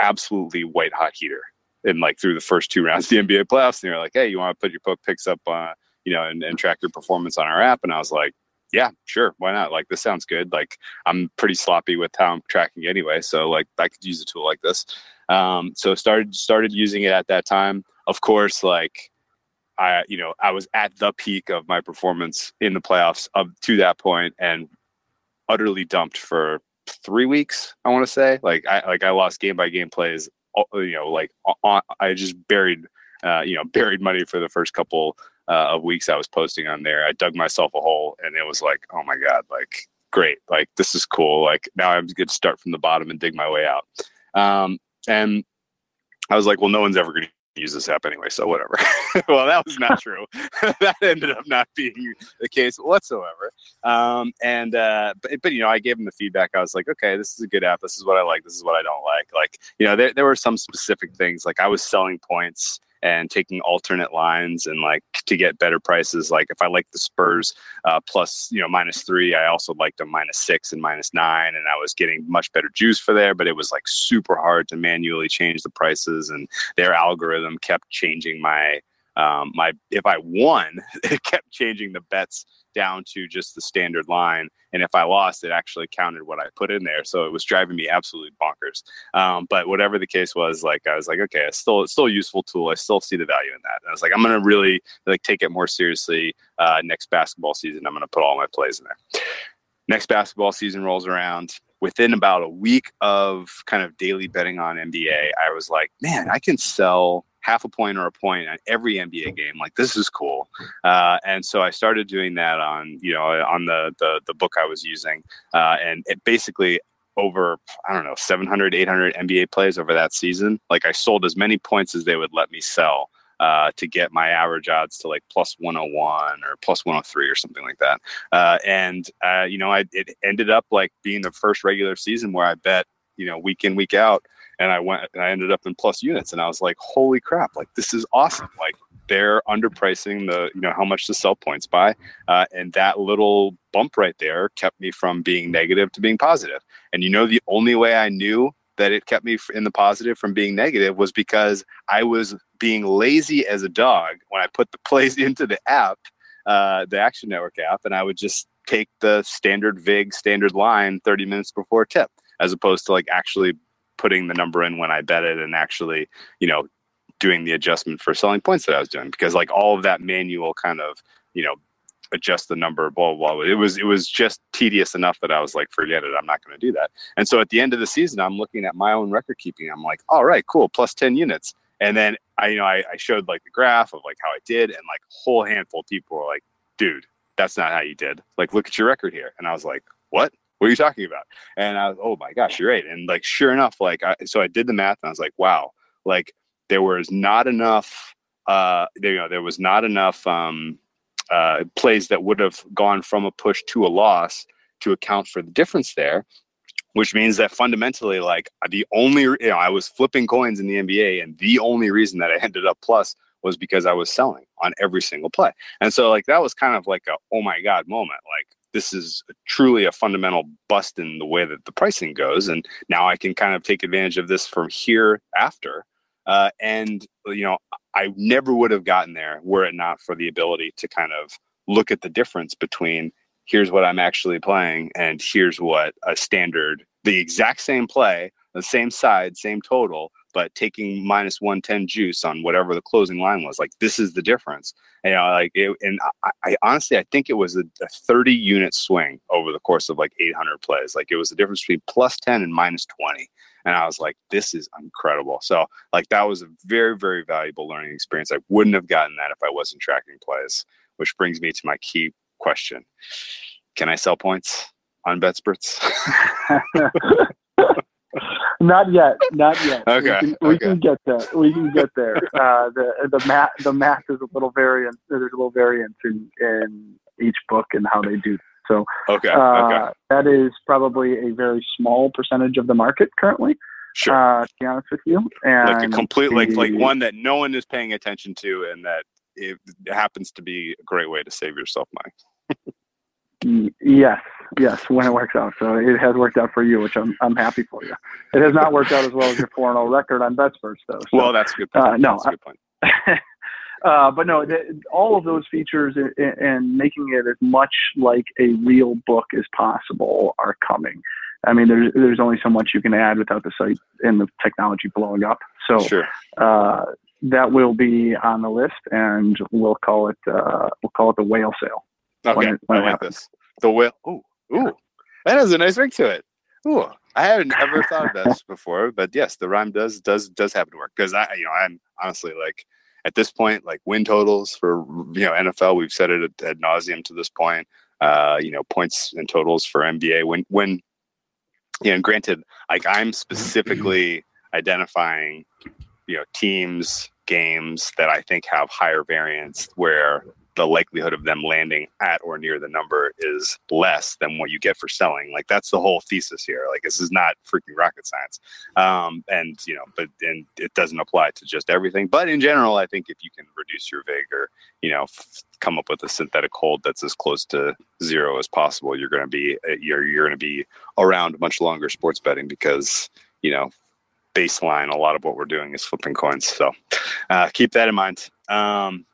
B: absolutely white hot heater and like through the first two rounds of the NBA playoffs. And you're like, hey, you want to put your book picks up, uh, you know, and, and track your performance on our app? And I was like, yeah, sure, why not? Like this sounds good. Like I'm pretty sloppy with how I'm tracking anyway, so like I could use a tool like this. Um, so started started using it at that time. Of course, like I you know I was at the peak of my performance in the playoffs up to that point, and utterly dumped for three weeks. I want to say like I like I lost game by game plays. You know, like on, I just buried uh, you know buried money for the first couple uh, of weeks I was posting on there. I dug myself a hole, and it was like, oh my god, like great, like this is cool. Like now I'm going to start from the bottom and dig my way out. Um, and I was like, well, no one's ever going to use this app anyway, so whatever. well, that was not true. that ended up not being the case whatsoever. Um, and uh, but, but you know, I gave him the feedback. I was like, okay, this is a good app. This is what I like. This is what I don't like. Like, you know, there there were some specific things. Like I was selling points and taking alternate lines and like to get better prices. Like if I like the Spurs uh, plus, you know, minus three, I also liked them minus six and minus nine, and I was getting much better juice for there. But it was like super hard to manually change the prices, and their algorithm kept changing my um, my if I won, it kept changing the bets down to just the standard line, and if I lost, it actually counted what I put in there. So it was driving me absolutely bonkers. Um, but whatever the case was, like I was like, okay, it's still it's still a useful tool. I still see the value in that. And I was like, I'm gonna really like take it more seriously uh, next basketball season. I'm gonna put all my plays in there. Next basketball season rolls around within about a week of kind of daily betting on NBA, I was like, man, I can sell half a point or a point on every NBA game. Like this is cool. Uh, and so I started doing that on you know on the the, the book I was using, uh, and it basically over I don't know 700 800 NBA plays over that season. Like I sold as many points as they would let me sell. Uh, to get my average odds to like plus 101 or plus 103 or something like that. Uh, and, uh, you know, I, it ended up like being the first regular season where I bet, you know, week in, week out and I went and I ended up in plus units and I was like, holy crap, like this is awesome. Like they're underpricing the, you know, how much to sell points by. Uh, and that little bump right there kept me from being negative to being positive. And you know, the only way I knew that it kept me in the positive from being negative was because I was being lazy as a dog when I put the plays into the app, uh, the Action Network app, and I would just take the standard VIG standard line 30 minutes before tip, as opposed to like actually putting the number in when I bet it and actually, you know, doing the adjustment for selling points that I was doing because like all of that manual kind of, you know, adjust the number, blah, blah, blah. It was, it was just tedious enough that I was like, forget it. I'm not going to do that. And so at the end of the season, I'm looking at my own record keeping. I'm like, all right, cool. Plus 10 units. And then I, you know, I, I showed like the graph of like how I did and like a whole handful of people were like, dude, that's not how you did. Like, look at your record here. And I was like, what? What are you talking about? And I was, oh my gosh, you're right. And like, sure enough, like, I, so I did the math and I was like, wow, like there was not enough, uh, there, you know, there was not enough, um, uh, plays that would have gone from a push to a loss to account for the difference there, which means that fundamentally, like the only, you know, I was flipping coins in the NBA and the only reason that I ended up plus was because I was selling on every single play. And so like, that was kind of like a, oh my God moment. Like, this is truly a fundamental bust in the way that the pricing goes and now i can kind of take advantage of this from here after. Uh, and you know i never would have gotten there were it not for the ability to kind of look at the difference between here's what i'm actually playing and here's what a standard the exact same play the same side same total but taking minus 110 juice on whatever the closing line was like this is the difference. And, you know like it, and I, I, honestly i think it was a, a, 30 unit swing over the course of like 800 plays. Like it was the difference between plus 10 and minus 20 and i was like this is incredible. So like that was a very very valuable learning experience. I wouldn't have gotten that if i wasn't tracking plays which brings me to my key question. Can i sell points on BetSperts?
C: not yet, not yet.
B: Okay,
C: we, can, we can get there. We can get there. Uh, the the math the math is a little variant. There's a little variance in in each book and how they do. So
B: Okay,
C: uh,
B: okay,
C: that is probably a very small percentage of the market currently.
B: sure.
C: Uh, to be honest with you, and
B: like a complete, like like one that no one is paying attention to, and that it happens to be a great way to save yourself money.
C: Yes, yes, when it works out. So it has worked out for you, which I'm I'm happy for you. It has not worked out as well as your 4 0 record on BetSperts, though. So,
B: Well, that's a good point.
C: Uh, no,
B: that's a good point.
C: uh, but no, the, all of those features and, and making it as much like a real book as possible are coming. I mean, there's there's only so much you can add without the site and the technology blowing up. So
B: Sure.
C: uh, that will be on the list, and we'll call it uh, we'll call it the whale sale.
B: Okay,
C: when when
B: I like
C: happens.
B: this. The whale. Ooh, ooh, that has a nice ring to it. Ooh, I haven't ever thought of this before, but yes, the rhyme does does does happen to work because I, you know, I'm honestly like at this point, like win totals for you know NFL, we've said it ad, ad nauseum to this point. Uh, you know, points and totals for NBA. When when you know, granted, like I'm specifically identifying, you know, teams, games that I think have higher variance where the likelihood of them landing at or near the number is less than what you get for selling. Like that's the whole thesis here. Like this is not freaking rocket science. Um, and you know, but and it doesn't apply to just everything. But in general, I think if you can reduce your vig or you know f- come up with a synthetic hold that's as close to zero as possible, you're going to be uh, you're you're going to be around much longer sports betting because you know baseline a lot of what we're doing is flipping coins. So uh, keep that in mind. Um,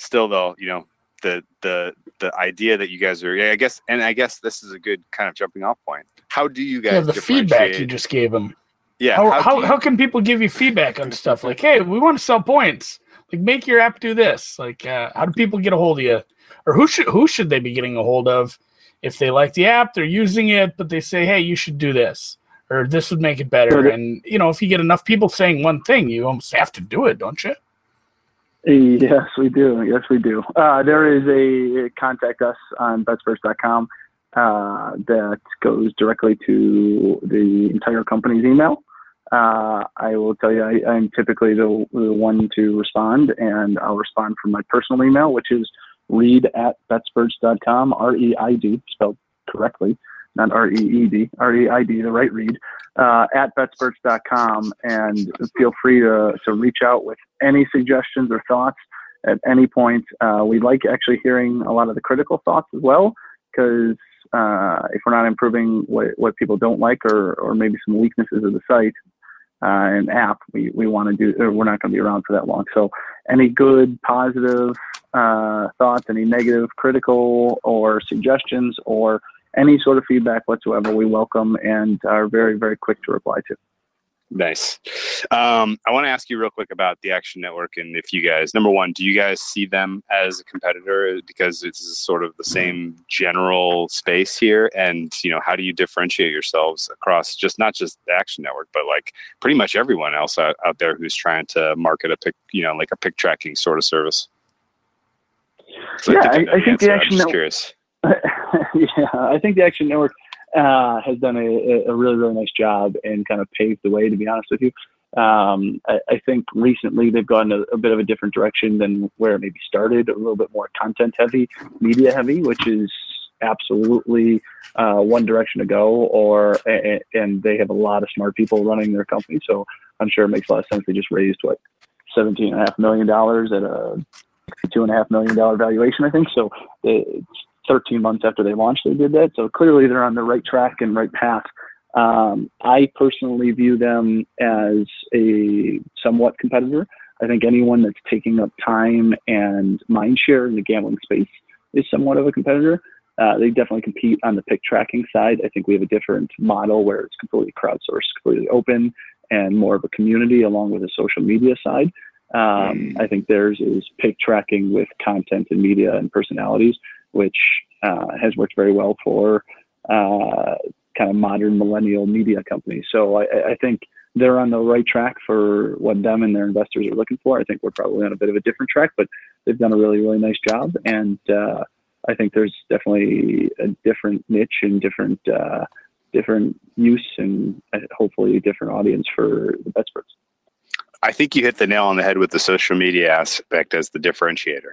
B: still though, you know, the the the idea that you guys are yeah, I guess and I guess this is a good kind of jumping off point. How do you guys
D: Yeah, the feedback you just gave them.
B: yeah,
D: how
B: do
D: how,
B: you-
D: how can people give you feedback on stuff like, hey, we want to sell points. Like, make your app do this. Like, uh, how do people get a hold of you, or who should who should they be getting a hold of if they like the app, they're using it, but they say, hey, you should do this, or this would make it better. And you know, if you get enough people saying one thing, you almost have to do it, don't you?
C: Yes, we do. Yes, we do. Uh, there is a contact us on betsperts.com uh, that goes directly to the entire company's email. Uh, I will tell you, I, I'm typically the, the one to respond, and I'll respond from my personal email, which is Reid at betsperts.com, R E I D, spelled correctly, not R E E D, R E I D, the right Reid, uh, at betsperts.com. And feel free to, to reach out with any suggestions or thoughts at any point. Uh, we like actually hearing a lot of the critical thoughts as well, because uh, if we're not improving what, what people don't like or, or maybe some weaknesses of the site uh, and app, we, we want to do, we're not going to be around for that long. So any good, positive uh, thoughts, any negative, critical, or suggestions, or any sort of feedback whatsoever, we welcome and are very, very quick to reply to.
B: Nice. Um, I want to ask you real quick about the Action Network and if you guys, number one, do you guys see them as a competitor because it's sort of the same general space here? And you know, how do you differentiate yourselves across just not just the Action Network, but like pretty much everyone else out, out there who's trying to market a pick, you know, like a pick tracking sort of service? So
C: Yeah,
B: think
C: I- I think the Action Network-
B: curious.
C: yeah, I think the Action Network uh, has done a, a really, really nice job and kind of paved the way, to be honest with you. Um, I, I think recently they've gone a, a bit of a different direction than where it maybe started, a little bit more content heavy, media heavy, which is absolutely uh, one direction to go. Or a- a- and they have a lot of smart people running their company, so I'm sure it makes a lot of sense. They just raised what seventeen and a half million dollars at a two and a half million dollar valuation, I think. So it's 13 months after they launched, they did that. So clearly they're on the right track and right path. Um, I personally view them as a somewhat competitor. I think anyone that's taking up time and mind share in the gambling space is somewhat of a competitor. Uh, they definitely compete on the pick tracking side. I think we have a different model where it's completely crowdsourced, completely open, and more of a community along with a social media side. Um, I think theirs is pick tracking with content and media and personalities, which uh, has worked very well for uh, kind of modern millennial media companies. So I, I think they're on the right track for what them and their investors are looking for. I think we're probably on a bit of a different track, but they've done a really, really nice job. And uh, I think there's definitely a different niche and different uh, different use and hopefully a different audience for the BetSperts.
B: I think you hit the nail on the head with the social media aspect as the differentiator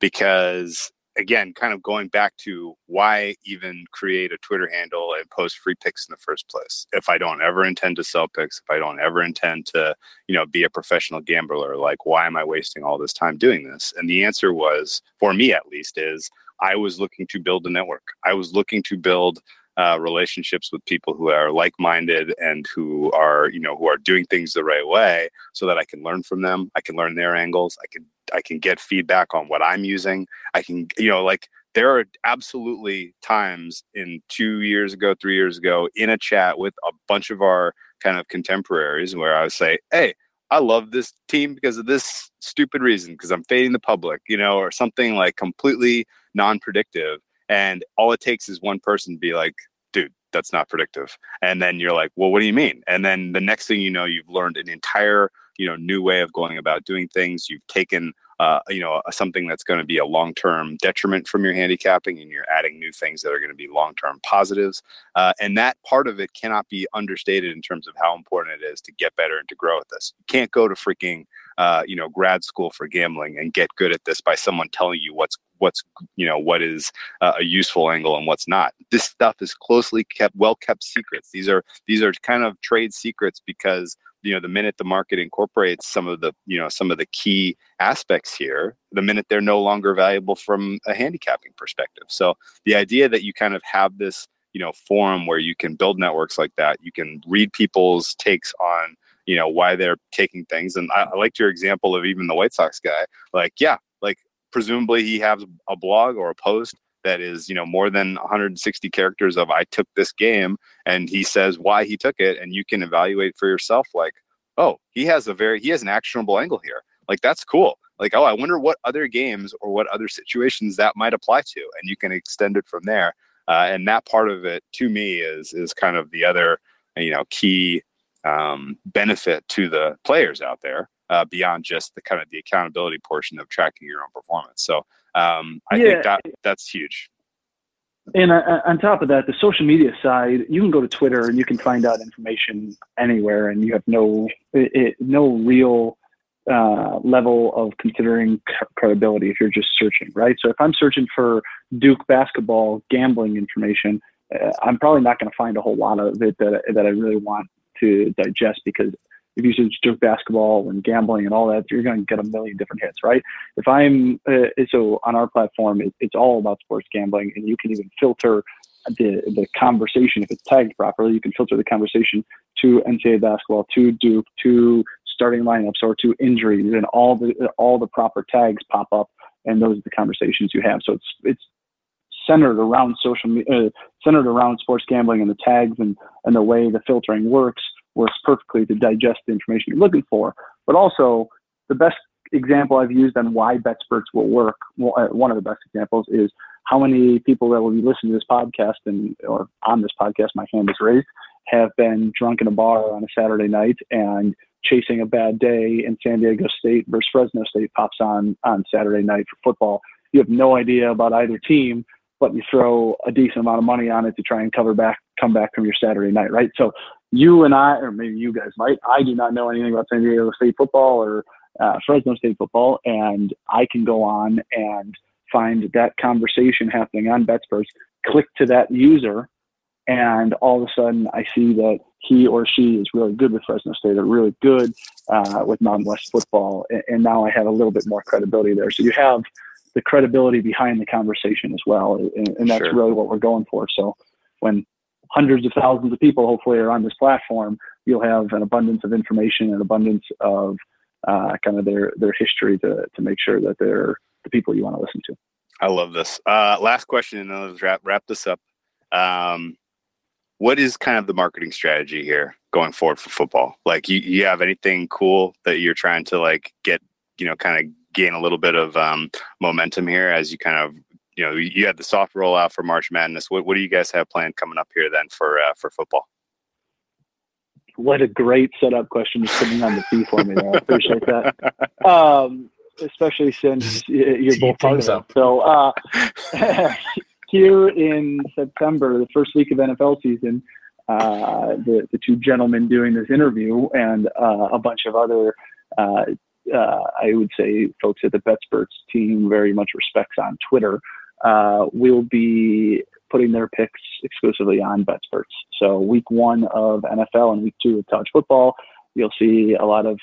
B: because again, kind of going back to why even create a Twitter handle and post free picks in the first place? If I don't ever intend to sell picks, if I don't ever intend to, you know, be a professional gambler, like why am I wasting all this time doing this? And the answer was, for me at least, is I was looking to build a network. I was looking to build uh, relationships with people who are like-minded and who are you know who are doing things the right way so that i can learn from them i can learn their angles i can i can get feedback on what i'm using i can you know like there are absolutely times in two years ago three years ago in a chat with a bunch of our kind of contemporaries where i would say hey I love this team because of this stupid reason, because I'm fading the public, you know, or something like completely non predictive. And all it takes is one person to be like, dude, that's not predictive. And then you're like, well, what do you mean? And then the next thing you know, you've learned an entire, you know, new way of going about doing things. You've taken, uh, you know, something that's going to be a long-term detriment from your handicapping, and you're adding new things that are going to be long-term positives. Uh, and that part of it cannot be understated in terms of how important it is to get better and to grow at this. You can't go to freaking uh, you know grad school for gambling and get good at this by someone telling you what's what's you know what is uh, a useful angle and what's not this stuff is closely kept well kept secrets these are these are kind of trade secrets because you know the minute the market incorporates some of the you know some of the key aspects here the minute they're no longer valuable from a handicapping perspective so the idea that you kind of have this you know forum where you can build networks like that you can read people's takes on you know why they're taking things. And I, I liked your example of even the White Sox guy. Like, yeah, presumably he has a blog or a post that is you know more than 160 characters of I took this game, and he says why he took it, and you can evaluate for yourself. Like, oh, he has a very he has an actionable angle here. Like that's cool. Like, oh, I wonder what other games or what other situations that might apply to, and you can extend it from there. Uh, and that part of it to me is is kind of the other you know key um, benefit to the players out there uh, beyond just the kind of the accountability portion of tracking your own performance. So um, I yeah. think that that's huge.
C: And uh, on top of that, the social media side, you can go to Twitter and you can find out information anywhere, and you have no it, it, no real uh, level of considering credibility if you're just searching, right? So if I'm searching for Duke basketball gambling information, uh, I'm probably not going to find a whole lot of it that that I really want to digest because if you search Duke basketball and gambling and all that, you're going to get a million different hits, right? If I'm uh, so on our platform, it, it's all about sports gambling, and you can even filter the the conversation if it's tagged properly. You can filter the conversation to NCAA basketball, to Duke, to starting lineups, or to injuries, and all the all the proper tags pop up, and those are the conversations you have. So it's it's centered around social media, uh, centered around sports gambling and the tags and, and the way the filtering works works perfectly to digest the information you're looking for. But also, the best example I've used on why BetSperts will work, uh, one of the best examples is how many people that will be listening to this podcast and or on this podcast, my hand is raised, have been drunk in a bar on a Saturday night and chasing a bad day in San Diego State versus Fresno State pops on on Saturday night for football. You have no idea about either team, but you throw a decent amount of money on it to try and cover back, come back from your Saturday night, right? So you and I, or maybe you guys might, I do not know anything about San Diego State football or uh, Fresno State football, and I can go on and find that conversation happening on BetSperts, click to that user, and all of a sudden I see that he or she is really good with Fresno State or really good uh, with Mountain West football, and, and now I have a little bit more credibility there. So you have the credibility behind the conversation as well. And, and that's sure. really what we're going for. So when hundreds of thousands of people hopefully are on this platform, you'll have an abundance of information and abundance of uh, kind of their, their history to, to make sure that they're the people you want to listen to.
B: I love this. Uh, last question, and then let's wrap, wrap this up. Um, what is kind of the marketing strategy here going forward for football? Like, you, you have anything cool that you're trying to like get, you know, kind of gain a little bit of um, momentum here as you kind of you know you had the soft rollout for March Madness. What, what do you guys have planned coming up here then for uh, for football?
C: What a great setup question, just putting on the fee for me there. I appreciate that. Um, especially since you're
D: Tee
C: both part of
D: up.
C: So uh, here in September, the first week of NFL season, uh, the the two gentlemen doing this interview and uh, a bunch of other. Uh, uh, I would say folks at the BetSperts team very much respects on Twitter. Uh, will be putting their picks exclusively on BetSperts. So week one of NFL and week two of college football, you'll see a lot of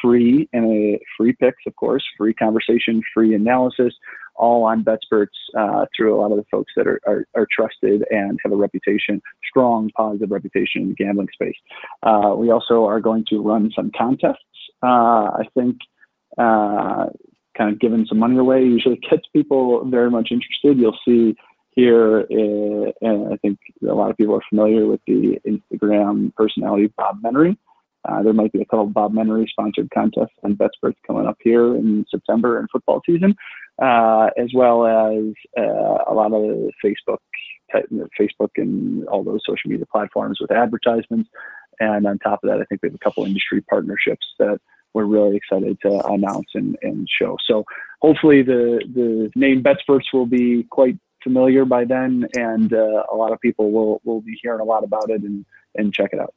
C: free and uh, free picks, of course, free conversation, free analysis, all on BetSperts uh, through a lot of the folks that are, are, are, trusted and have a reputation, strong positive reputation in the gambling space. Uh, we also are going to run some contests. Uh, I think uh, kind of giving some money away usually gets people very much interested. You'll see here, uh, and I think a lot of people are familiar with the Instagram personality Bob Menery. Uh, there might be a couple of Bob Menery sponsored contests and BetSperts coming up here in September and football season, uh, as well as uh, a lot of Facebook, Facebook and all those social media platforms with advertisements. And on top of that, I think we have a couple industry partnerships that we're really excited to announce and, and show. So hopefully the, the name BetSperts will be quite familiar by then, and uh, a lot of people will, will be hearing a lot about it and, and check it out.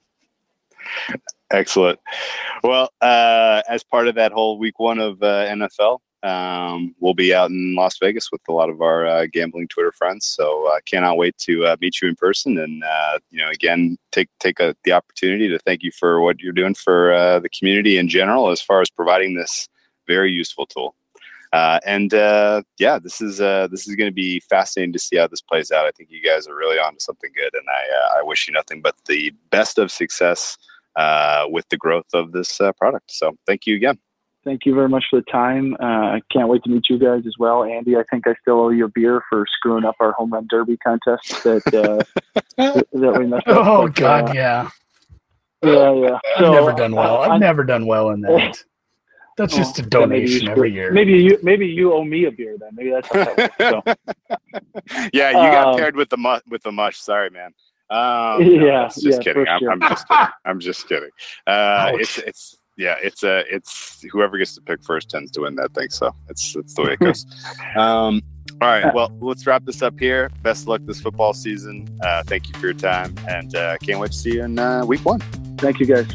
B: Excellent. Well, uh, as part of that whole week one of uh, NFL, um, we'll be out in Las Vegas with a lot of our uh, gambling Twitter friends. So I uh, cannot wait to uh, meet you in person. And uh, you know, again, take take a, the opportunity to thank you for what you're doing for uh, the community in general, as far as providing this very useful tool. Uh, and yeah, this is this is going to be fascinating to see how this plays out. I think you guys are really onto something good, and I I wish you nothing but the best of success with the growth of this product. So thank you again
C: thank you very much for the time. Uh, I can't wait to meet you guys as well. Andy, I think I still owe you a beer for screwing up our home run derby contest that uh, that we messed up.
D: Oh but, God, uh, yeah,
C: yeah, yeah.
D: I've never done well. I've never done well in that. That's oh, just a donation every year.
C: Maybe you maybe you owe me a beer then. Maybe that's how that works,
B: so. Yeah, you got um, paired with the mu- with the mush. Sorry, man. Um,
C: yeah,
B: just
C: yeah,
B: kidding. I'm,
C: sure.
B: I'm, just kidding. I'm just kidding. Uh, it's it's yeah, it's a uh, it's whoever gets to pick first tends to win that thing. So it's it's the way it goes. um, all right, well, let's wrap this up here. Best of luck this football season. Uh, thank you for your time, and uh, can't wait to see you in uh, week one.
C: Thank you, guys.